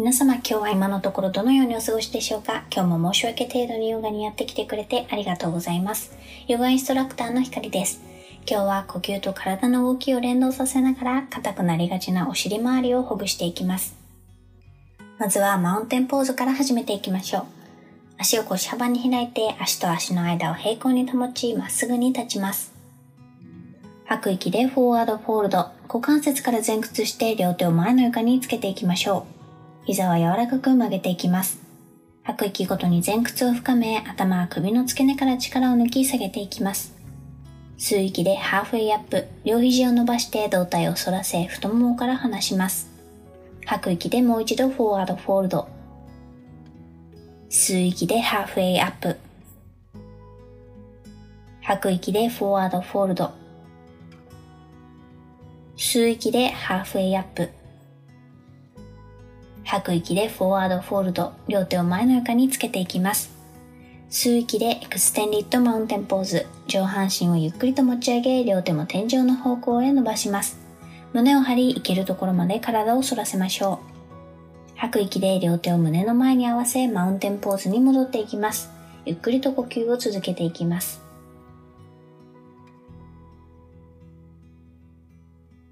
皆様今日は今のところどのようにお過ごしでしょうか？今日も申し訳程度にヨガにやってきてくれてありがとうございます。ヨガインストラクターのひかりです。今日は呼吸と体の動きを連動させながら硬くなりがちなお尻周りをほぐしていきます。まずはマウンテンポーズから始めていきましょう。足を腰幅に開いて足と足の間を平行に保ちまっすぐに立ちます。吐く息でフォワードフォールド、股関節から前屈して両手を前の床につけていきましょう。膝は柔らかく曲げていきます。吐く息ごとに前屈を深め、頭は首の付け根から力を抜き下げていきます。吸う息でハーフウェイアップ、両肘を伸ばして胴体を反らせ、太ももから離します。吐く息でもう一度 forward fold。吸う息でハーフウェイアップ。吐く息で forward fold。吸う息でハーフウェイアップ。吐く息で forward fold、両手を前の床につけていきます。吸う息で extended mountain pose、上半身をゆっくりと持ち上げ、両手も天井の方向へ伸ばします。胸を張り、いけるところまで体を反らせましょう。吐く息で両手を胸の前に合わせ、 mountain pose に戻っていきます。ゆっくりと呼吸を続けていきます。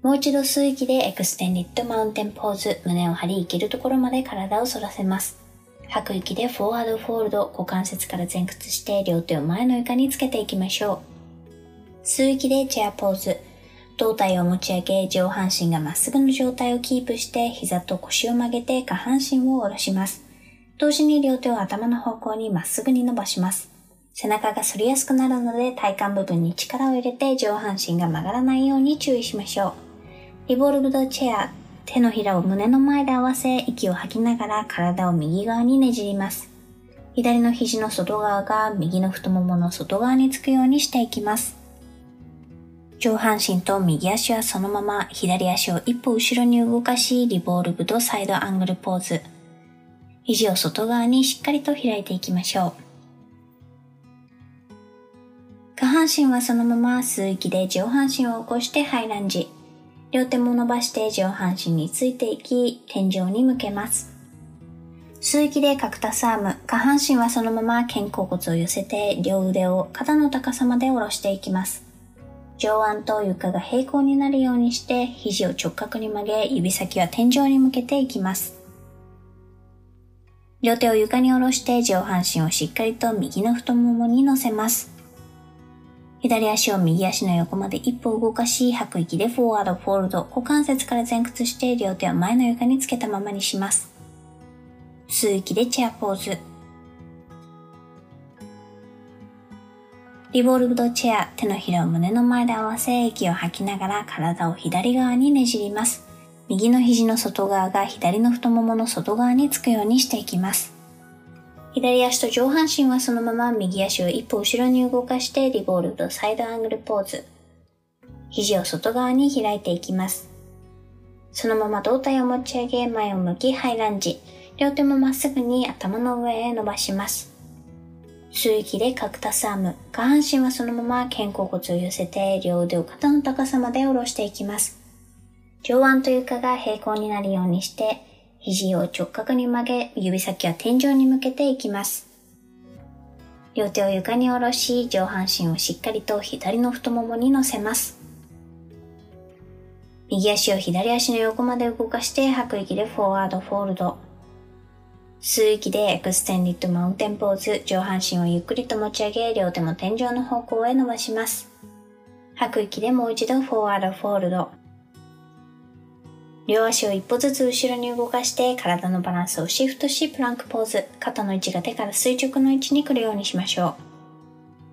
もう一度吸う息で Extended Mountain Pose、胸を張り、いけるところまで体を反らせます。吐く息で Forward Fold、股関節から前屈して両手を前の床につけていきましょう。吸う息で Chair Pose、胴体を持ち上げ、上半身がまっすぐの状態をキープして、膝と腰を曲げて下半身を下ろします。同時に両手を頭の方向にまっすぐに伸ばします。背中が反りやすくなるので体幹部分に力を入れて上半身が曲がらないように注意しましょう。リボルブドチェア、手のひらを胸の前で合わせ、息を吐きながら体を右側にねじります。左の肘の外側が右の太ももの外側につくようにしていきます。上半身と右足はそのまま左足を一歩後ろに動かし、リボルブドサイドアングルポーズ。肘を外側にしっかりと開いていきましょう。下半身はそのまま吸う息で上半身を起こしてハイランジ。両手も伸ばして上半身についていき、天井に向けます。吸う息でカクタスアーム、下半身はそのまま肩甲骨を寄せて、両腕を肩の高さまで下ろしていきます。上腕と床が平行になるようにして、肘を直角に曲げ、指先は天井に向けていきます。両手を床に下ろして上半身をしっかりと右の太ももに乗せます。左足を右足の横まで一歩動かし、吐く息でフォワード、フォールド、股関節から前屈して両手を前の床につけたままにします。吸う息でチェアポーズ。リボルブドチェア、手のひらを胸の前で合わせ、息を吐きながら体を左側にねじります。右の肘の外側が左の太ももの外側につくようにしていきます。左足と上半身はそのまま右足を一歩後ろに動かしてリボールとサイドアングルポーズ。肘を外側に開いていきます。そのまま胴体を持ち上げ前を向きハイランジ。両手もまっすぐに頭の上へ伸ばします。吸う息でカクタスアーム。下半身はそのまま肩甲骨を寄せて両腕を肩の高さまで下ろしていきます。上腕と床が平行になるようにして肘を直角に曲げ、指先は天井に向けていきます。両手を床に下ろし、上半身をしっかりと左の太ももに乗せます。右足を左足の横まで動かして吐く息で Forward Fold。吸う息で Extended Mountain Pose、上半身をゆっくりと持ち上げ、両手も天井の方向へ伸ばします。吐く息でもう一度 Forward Fold。両足を一歩ずつ後ろに動かして体のバランスをシフトし Plank Pose。肩の位置が手から垂直の位置に来るようにしましょう。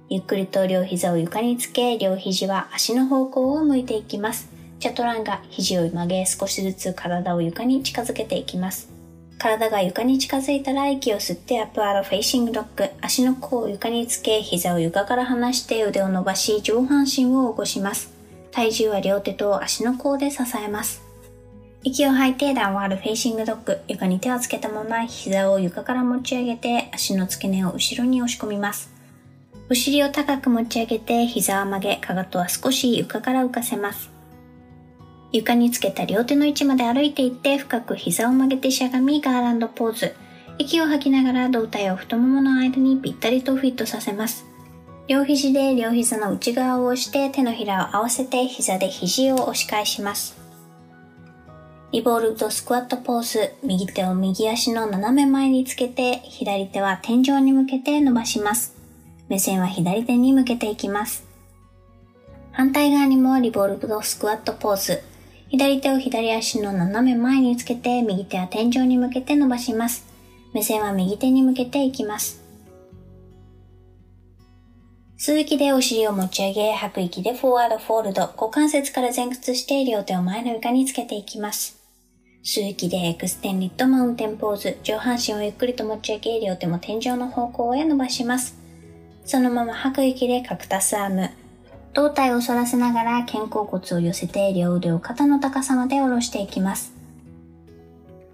ゆっくりと両膝を床につけ、両肘は足の方向を向いていきます。チャトランガ、肘を曲げ少しずつ体を床に近づけていきます。体が床に近づいたら息を吸って Upward Facing Dog。足の甲を床につけ、膝を床から離して腕を伸ばし上半身を起こします。体重は両手と足の甲で支えます。息を吐いて Downward Facing Dog。床に手をつけたまま膝を床から持ち上げて足の付け根を後ろに押し込みます。お尻を高く持ち上げて膝を曲げ、かかとは少し床から浮かせます。床につけた両手の位置まで歩いていって深く膝を曲げてしゃがみ Garland Pose。息を吐きながら胴体を太ももの間にぴったりとフィットさせます。両肘で両膝の内側を押して手のひらを合わせて膝で肘を押し返します。リボルドスクワットポーズ、右手を右足の斜め前につけて、左手は天井に向けて伸ばします。目線は左手に向けていきます。反対側にもリボルドスクワットポーズ、左手を左足の斜め前につけて、右手は天井に向けて伸ばします。目線は右手に向けていきます。吸う息でお尻を持ち上げ、吐く息で Forward Fold、股関節から前屈して両手を前の床につけていきます。吸う息で Extended Mountain Pose、上半身をゆっくりと持ち上げ、両手も天井の方向へ伸ばします。そのまま吐く息で Cactus Arm、胴体を反らせながら肩甲骨を寄せて両腕を肩の高さまで下ろしていきます。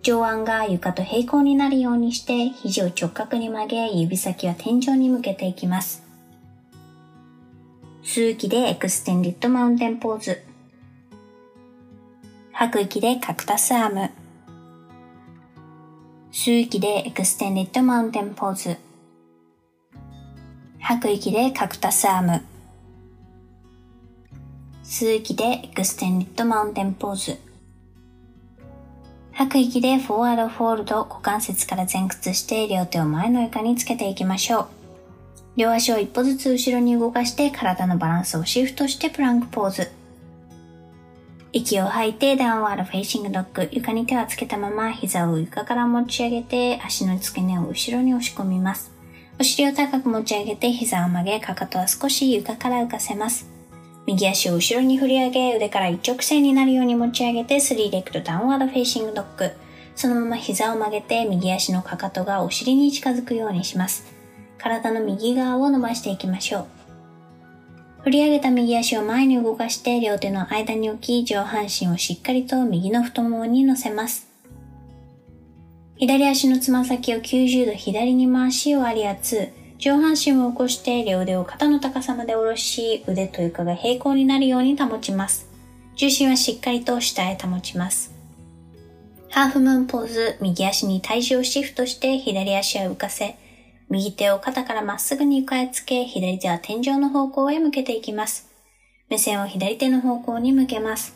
上腕が床と平行になるようにして肘を直角に曲げ指先は天井に向けていきます。吸う息で Extended Mountain Pose。吐く息で Cactus Arm。吸う息で Extended Mountain Pose。吐く息で Cactus Arm。吸う息で Extended Mountain Pose。吐く息で Forward Fold 股関節から前屈して両手を前の床につけていきましょう。両足を一歩ずつ後ろに動かして体のバランスをシフトして Plank Pose。息を吐いて Downward Facing Dog。床に手はつけたまま膝を床から持ち上げて足の付け根を後ろに押し込みます。お尻を高く持ち上げて膝を曲げ、かかとは少し床から浮かせます。右足を後ろに振り上げ、腕から一直線になるように持ち上げて、 Three Legged Downward Facing Dog。そのまま膝を曲げて、右足のかかとがお尻に近づくようにします。体の右側を伸ばしていきましょう。振り上げた右足を前に動かして、両手の間に置き、上半身をしっかりと右の太ももに乗せます。左足のつま先を90度左に回し、割り圧。上半身を起こして両腕を肩の高さまで下ろし、腕と床が平行になるように保ちます。重心はしっかりと下へ保ちます。ハーフムーンポーズ、右足に体重をシフトして左足は浮かせ、右手を肩からまっすぐに床へつけ、左手は天井の方向へ向けていきます。目線を左手の方向に向けます。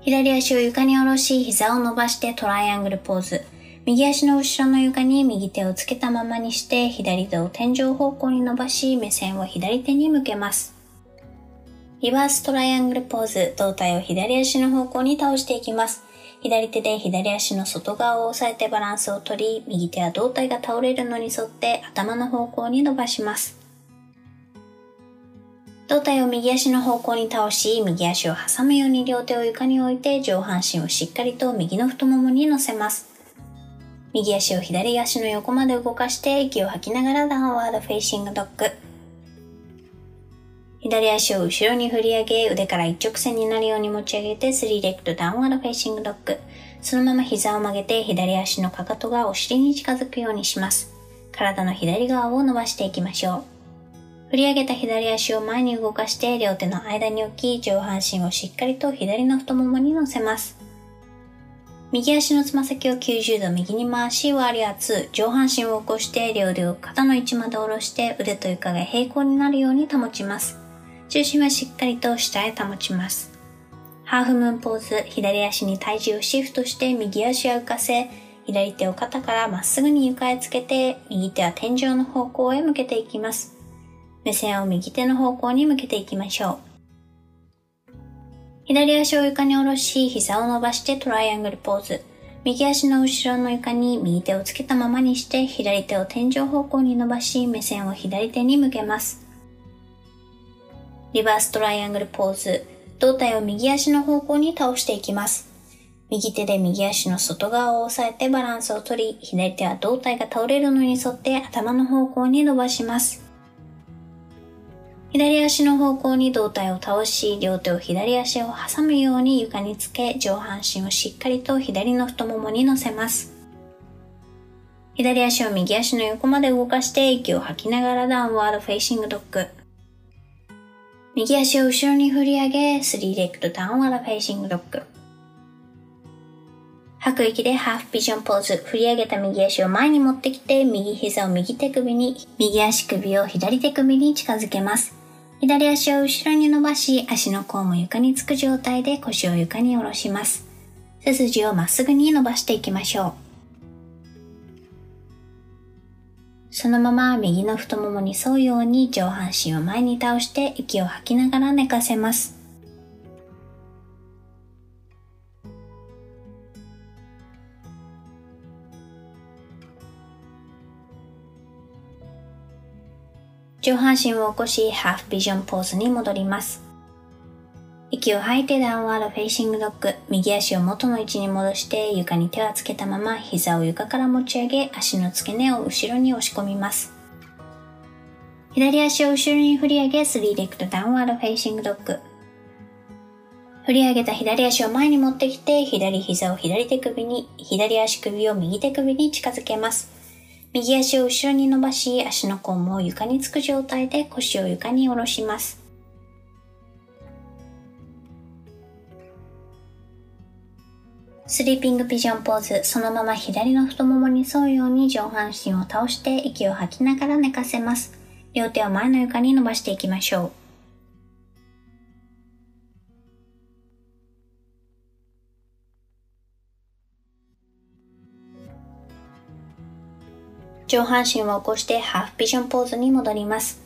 左足を床に下ろし、膝を伸ばしてトライアングルポーズ。右足の後ろの床に右手をつけたままにして、左手を天井方向に伸ばし、目線を左手に向けます。Reverse Triangle Pose、胴体を左足の方向に倒していきます。左手で左足の外側を押さえてバランスをとり、右手は胴体が倒れるのに沿って頭の方向に伸ばします。胴体を右足の方向に倒し、右足を挟むように両手を床に置いて上半身をしっかりと右の太ももに乗せます。右足を左足の横まで動かして息を吐きながら Downward Facing Dog。左足を後ろに振り上げ、腕から一直線になるように持ち上げて、 Three Legged Downward Facing Dog。そのまま膝を曲げて、左足のかかとがお尻に近づくようにします。体の左側を伸ばしていきましょう。振り上げた左足を前に動かして、両手の間に置き、上半身をしっかりと左の太ももに乗せます。右足のつま先を90度右に回し Warrior、上半身を起こして両腕を肩の位置まで下ろして腕と床が平行になるように保ちます。重心はしっかりと下へ保ちます。ハーフムーンポーズ、左足に体重をシフトして右足を浮かせ、左手を肩からまっすぐに床へつけて、右手は天井の方向へ向けていきます。目線を右手の方向に向けていきましょう。左足を床に下ろし、膝を伸ばしてトライアングルポーズ。右足の後ろの床に右手をつけたままにして、左手を天井方向に伸ばし、目線を左手に向けます。Reverse Triangle Pose。胴体を右足の方向に倒していきます。右手で右足の外側を押さえてバランスをとり、左手は胴体が倒れるのに沿って頭の方向に伸ばします。左足の方向に胴体を倒し、両手を左足を挟むように床につけ、上半身をしっかりと左の太ももに乗せます。左足を右足の横まで動かして息を吐きながら Downward Facing Dog。右足を後ろに振り上げ、 Three Legged Downward Facing Dog。吐く息で Half Pigeon Pose。振り上げた右足を前に持ってきて、右膝を右手首に、右足首を左手首に近づけます。左足を後ろに伸ばし、足の甲も床につく状態で腰を床に下ろします。背筋をまっすぐに伸ばしていきましょう。そのまま右の太ももに沿うように上半身を前に倒して息を吐きながら寝かせます。上半身を起こし、 Half Pigeon Pose に戻ります。息を吐いて Downward Facing Dog。右足を元の位置に戻して床に手をつけたまま膝を床から持ち上げ足の付け根を後ろに押し込みます。左足を後ろに振り上げ three legged downward facing dog。振り上げた左足を前に持ってきて左膝を左手首に、左足首を右手首に近づけます。右足を後ろに伸ばし、足の甲も床につく状態で腰を床に下ろします。 sleeping pigeon pose、そのまま左の太ももに沿うように上半身を倒して息を吐きながら寝かせます。両手を前の床に伸ばしていきましょう。上半身を起こして half pigeon pose に戻ります。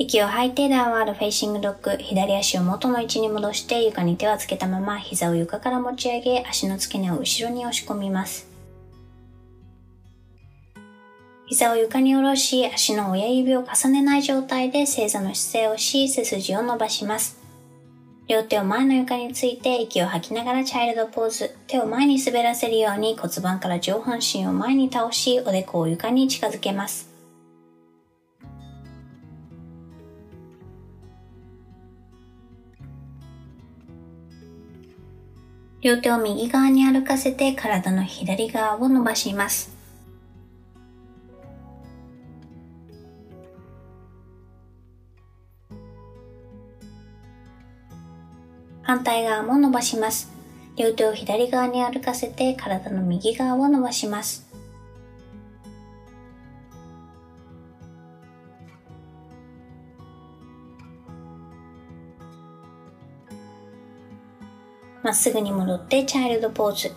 息を吐いて downward facing dog、左足を元の位置に戻して床に手をつけたまま膝を床から持ち上げ足の付け根を後ろに押し込みます。膝を床に下ろし足の親指を重ねない状態で正座の姿勢をし背筋を伸ばします。両手を前の床について息を吐きながらチャイルドポーズ。手を前に滑らせるように骨盤から上半身を前に倒し、おでこを床に近づけます。両手を右側に歩かせて体の左側を伸ばします。反対側も伸ばします。両手を左側に歩かせて体の右側を伸ばします。まっすぐに戻ってチャイルドポーズ。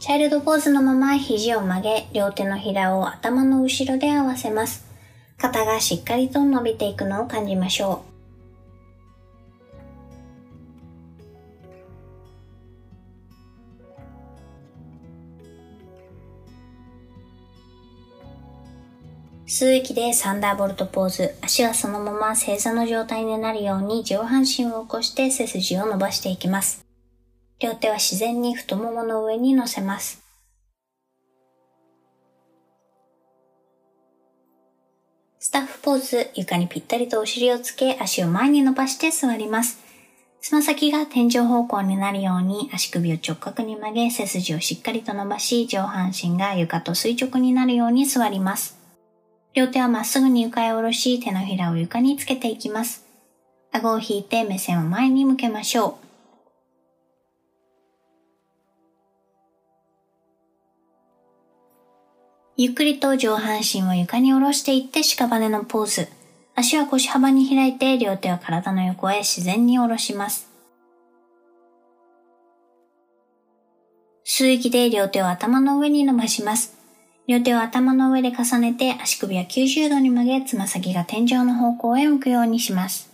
チャイルドポーズのまま肘を曲げ、両手のひらを頭の後ろで合わせます。肩がしっかりと伸びていくのを感じましょう。吸う息でサンダーボルトポーズ。足はそのまま正座の状態になるように上半身を起こして背筋を伸ばしていきます。両手は自然に太ももの上に乗せます。スタッフポーズ、床にぴったりとお尻をつけ、足を前に伸ばして座ります。つま先が天井方向になるように足首を直角に曲げ、背筋をしっかりと伸ばし、上半身が床と垂直になるように座ります。両手はまっすぐに床へ下ろし、手のひらを床につけていきます。顎を引いて目線を前に向けましょう。ゆっくりと上半身を床に下ろしていって屍のポーズ。足は腰幅に開いて両手は体の横へ自然に下ろします。吸う息で両手を頭の上に伸ばします。両手を頭の上で重ねて足首は90度に曲げ、つま先が天井の方向へ向くようにします。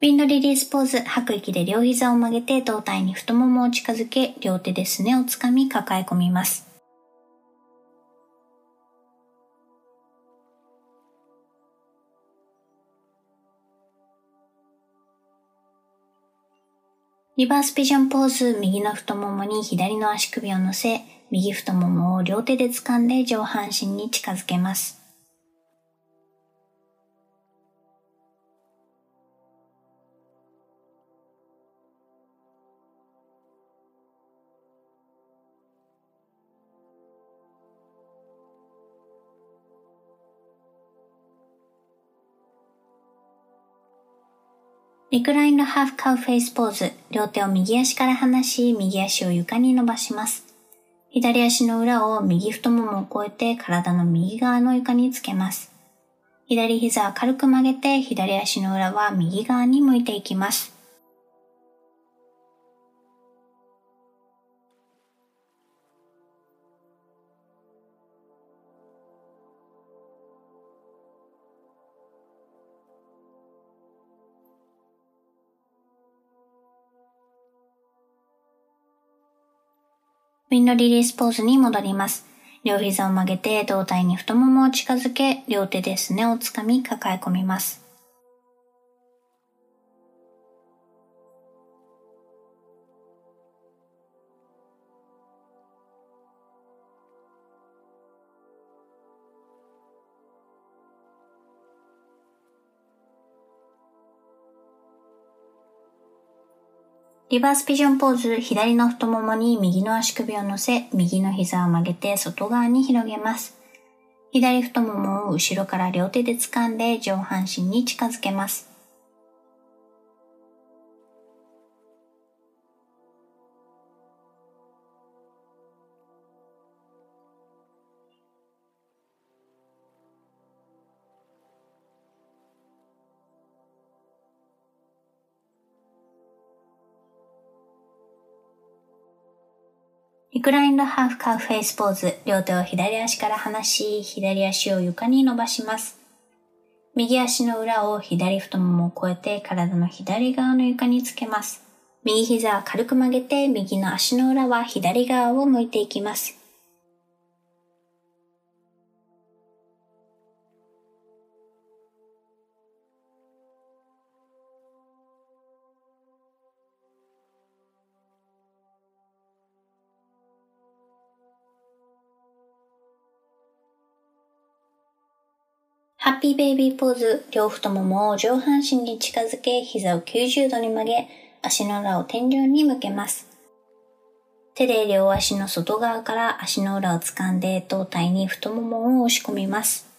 ウィンドリリースポーズ、吐く息で両膝を曲げて胴体に太ももを近づけ、両手ですねをつかみ抱え込みます。リバースピジョンポーズ、右の太ももに左の足首を乗せ、右太ももを両手で掴んで上半身に近づけます。リクラインドハーフカウフェイスポーズ。両手を右足から離し、右足を床に伸ばします。左足の裏を右太ももを越えて体の右側の床につけます。左膝は軽く曲げて左足の裏は右側に向いていきます。ウィンドリリースポーズに戻ります。両膝を曲げて胴体に太ももを近づけ、両手ですねをつかみ抱え込みます。リバースピジョンポーズ、左の太ももに右の足首を乗せ、右の膝を曲げて外側に広げます。左太ももを後ろから両手で掴んで上半身に近づけます。reclined half cow face pose。両手を左足から離し、左足を床に伸ばします。右足の裏を左太ももを越えて体の左側の床につけます。右膝は軽く曲げて右の足の裏は左側を向いていきます。ハッピーベイビーポーズ、両太ももを上半身に近づけ、膝を90度に曲げ、足の裏を天井に向けます。手で両足の外側から足の裏を掴んで、胴体に太ももを押し込みます。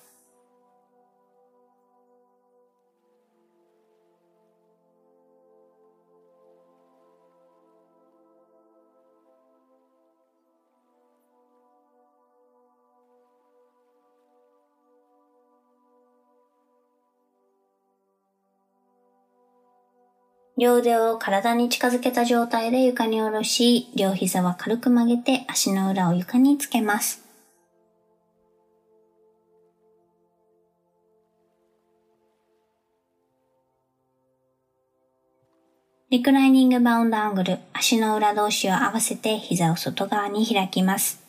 両腕を体に近づけた状態で床に下ろし、両膝は軽く曲げて足の裏を床につけます。リクライニングバウンドアングル、足の裏同士を合わせて膝を外側に開きます。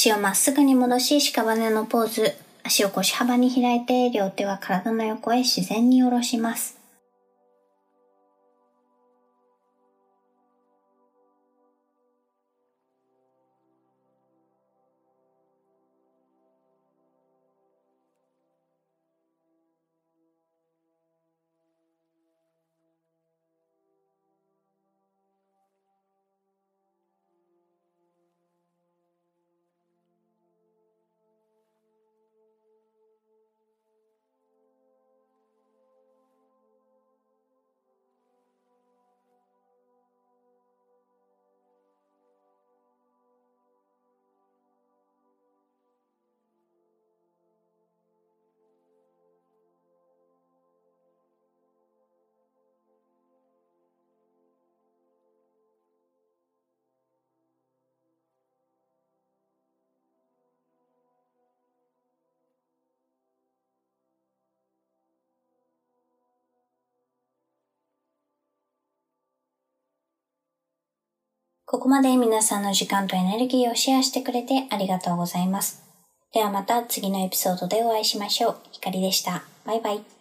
足をまっすぐに戻し、屍のポーズ。足を腰幅に開いて、両手は体の横へ自然に下ろします。ここまで皆さんの時間とエネルギーをシェアしてくれてありがとうございます。ではまた次のエピソードでお会いしましょう。ひかりでした。バイバイ。